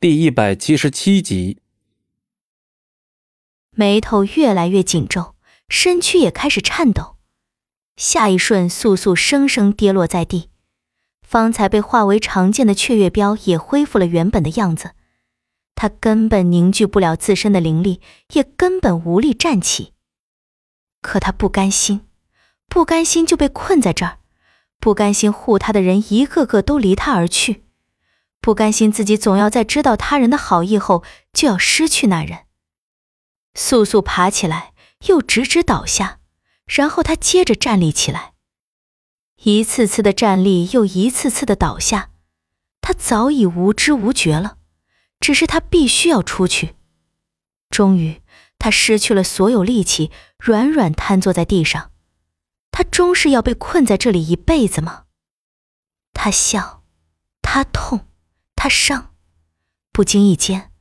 第一百七十七集，眉头越来越紧皱，身躯也开始颤抖。下一瞬，素素生生跌落在地，方才被化为长剑的雀月镖也恢复了原本的样子。他根本凝聚不了自身的灵力，也根本无力站起。可他不甘心，不甘心就被困在这儿，不甘心护他的人一个个都离他而去。不甘心自己总要在知道他人的好意后就要失去那人。素素爬起来，又直直倒下，然后他接着站立起来，一次次的站立，又一次次的倒下。他早已无知无觉了，只是他必须要出去。终于，他失去了所有力气，软软瘫坐在地上。他终是要被困在这里一辈子吗？他笑，他痛。他伤，不经意间，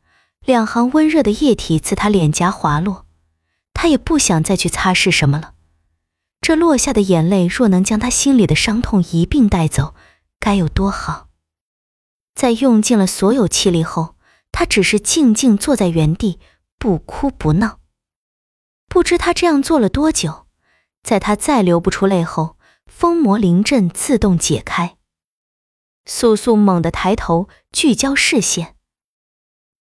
两行温热的液体自他脸颊滑落，他也不想再去擦拭什么了。这落下的眼泪若能将他心里的伤痛一并带走，该有多好！在用尽了所有气力后，他只是静静坐在原地，不哭不闹。不知他这样做了多久，在他再流不出泪后，封魔灵阵自动解开。素素猛地抬头，聚焦视线。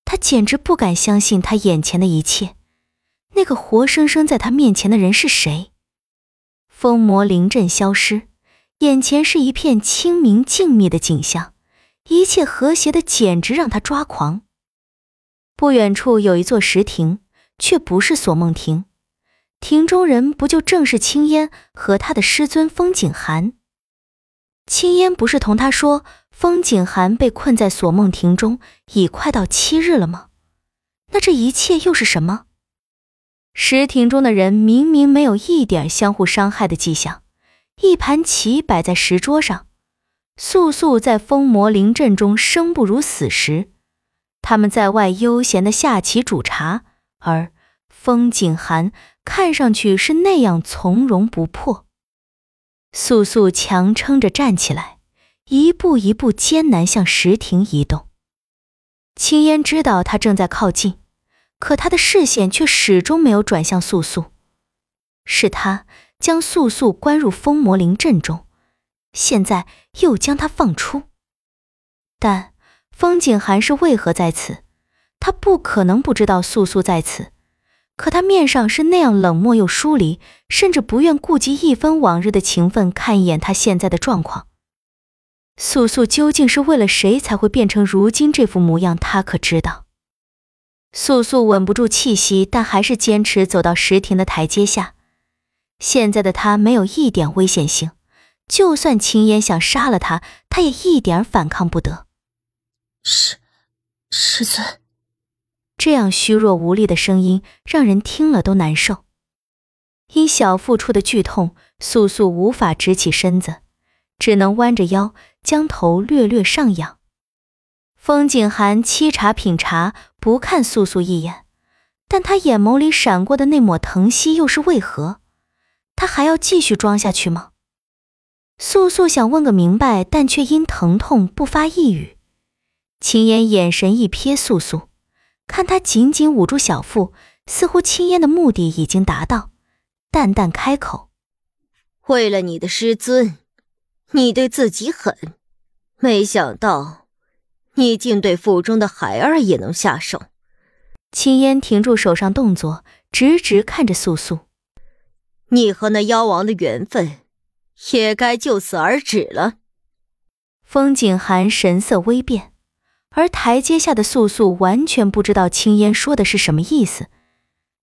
他简直不敢相信他眼前的一切，那个活生生在他面前的人是谁？风魔灵阵消失，眼前是一片清明静谧的景象，一切和谐的简直让他抓狂。不远处有一座石亭，却不是锁梦亭，亭中人不就正是青烟和他的师尊风景寒？青烟不是同他说，风景寒被困在锁梦亭中已快到七日了吗？那这一切又是什么？石亭中的人明明没有一点相互伤害的迹象，一盘棋摆在石桌上，素素在风魔灵阵中生不如死时，他们在外悠闲的下棋煮茶，而风景寒看上去是那样从容不迫。素素强撑着站起来，一步一步艰难向石亭移动。青烟知道他正在靠近，可他的视线却始终没有转向素素。是他将素素关入风魔灵阵中，现在又将他放出。但风景寒是为何在此？他不可能不知道素素在此。可他面上是那样冷漠又疏离，甚至不愿顾及一分往日的情分，看一眼他现在的状况。素素究竟是为了谁才会变成如今这副模样？他可知道？素素稳不住气息，但还是坚持走到石亭的台阶下。现在的他没有一点危险性，就算青烟想杀了他，他也一点反抗不得。师，师尊。这样虚弱无力的声音，让人听了都难受。因小腹处的剧痛，素素无法直起身子，只能弯着腰，将头略略上仰。风景寒沏茶品茶，不看素素一眼，但他眼眸里闪过的那抹疼惜又是为何？他还要继续装下去吗？素素想问个明白，但却因疼痛不发一语。青烟眼神一瞥素素。看他紧紧捂住小腹，似乎青烟的目的已经达到，淡淡开口：“为了你的师尊，你对自己狠，没想到你竟对腹中的孩儿也能下手。”青烟停住手上动作，直直看着素素：“你和那妖王的缘分，也该就此而止了。”风景寒神色微变。而台阶下的素素完全不知道青烟说的是什么意思，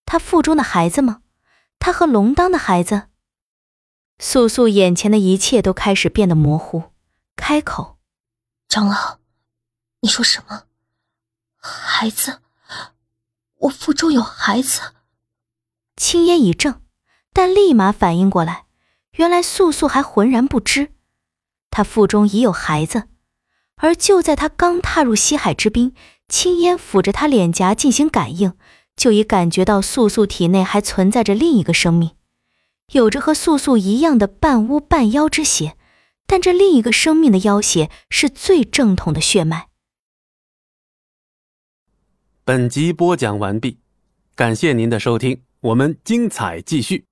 他腹中的孩子吗？他和龙当的孩子？素素眼前的一切都开始变得模糊，开口：“长老，你说什么？孩子？我腹中有孩子？”青烟一怔，但立马反应过来，原来素素还浑然不知，她腹中已有孩子。而就在他刚踏入西海之滨，青烟抚着他脸颊进行感应，就已感觉到素素体内还存在着另一个生命，有着和素素一样的半巫半妖之血，但这另一个生命的妖血是最正统的血脉。本集播讲完毕，感谢您的收听，我们精彩继续。